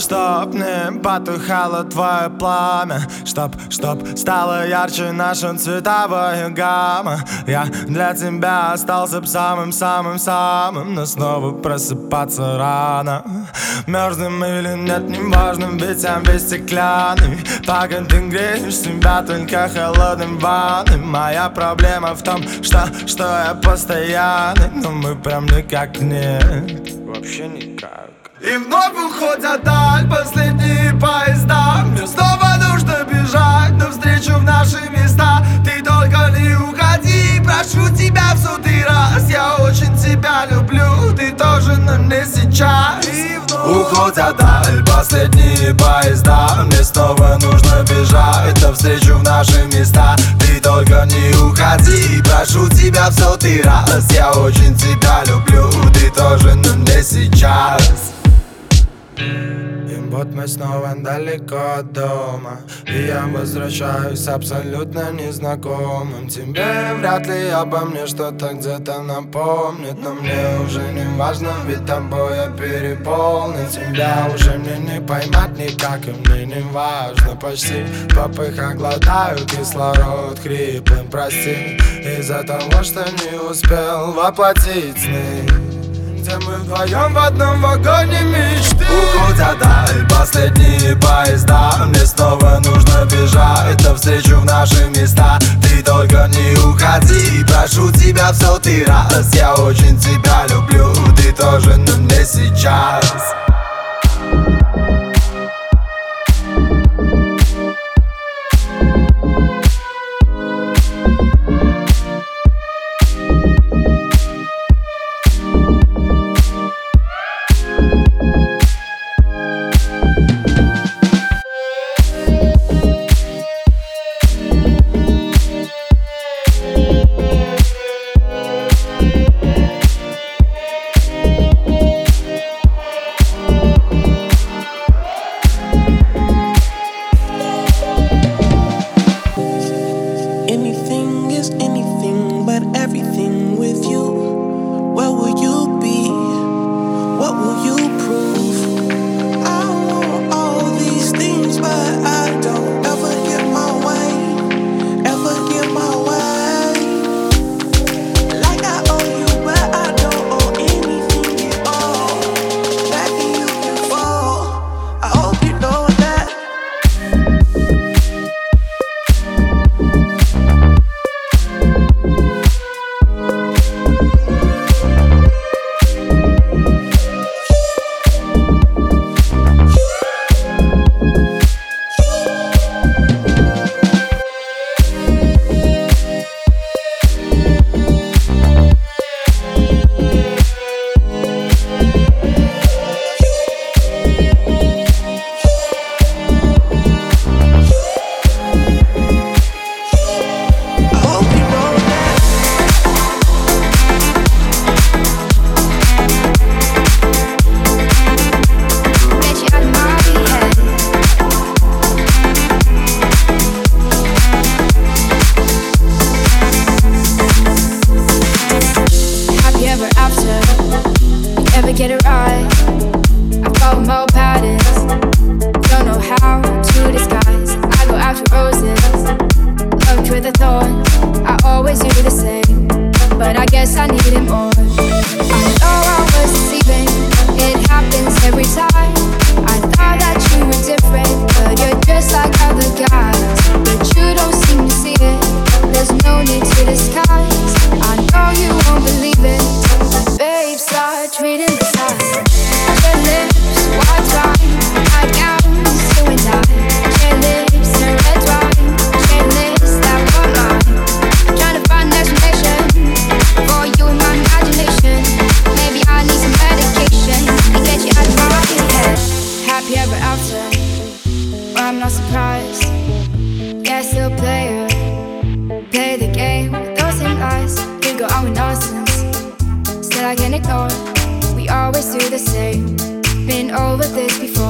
Чтоб не потухало твое пламя. Чтоб, чтоб стало ярче наша цветовая гамма Я для тебя остался б самым-самым-самым Но снова просыпаться рано. Мерзнем или нет, неважно, ведь я весь стеклянный. Пока ты греешь себя только холодным ванной. Моя проблема в том, что, что я постоянный Но мы прям никак нет. Вообще никак и вновь уходят даль последние поезда. Мне снова нужно бежать навстречу в наши места. Ты только не уходи, прошу тебя в сотый раз. Я очень тебя люблю, ты тоже, но не сейчас. Уходят даль последние поезда. Мне снова нужно бежать навстречу в наши места. Ты только не уходи, прошу тебя в сотый раз. Я очень тебя люблю, ты тоже, но не сейчас вот мы снова далеко от дома. И я возвращаюсь абсолютно незнакомым. Тебе вряд ли обо мне что-то где-то напомнит Но мне уже не важно, ведь тобой я переполнен. Тебя уже мне не поймать никак, и мне не важно. Почти попыха глотаю кислород хриплым, прости. Из-за того, что не успел воплотить сны где мы вдвоем в одном вагоне мечты. Уходят последние поезда. Мне снова нужно бежать навстречу в наши места. Ты только не уходи, прошу тебя в сотый раз. Я очень тебя люблю, ты тоже, но не сейчас anything is any. I guess I need it more. I can ignore. We always do the same. Been over this before.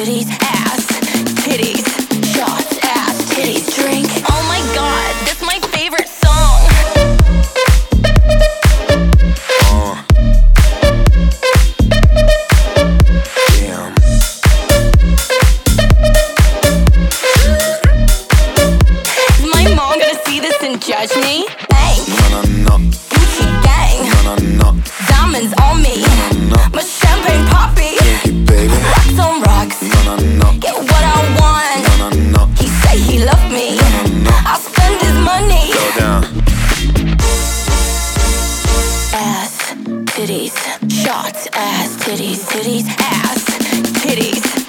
goodies. shots, ass, titties, titties, ass, titties.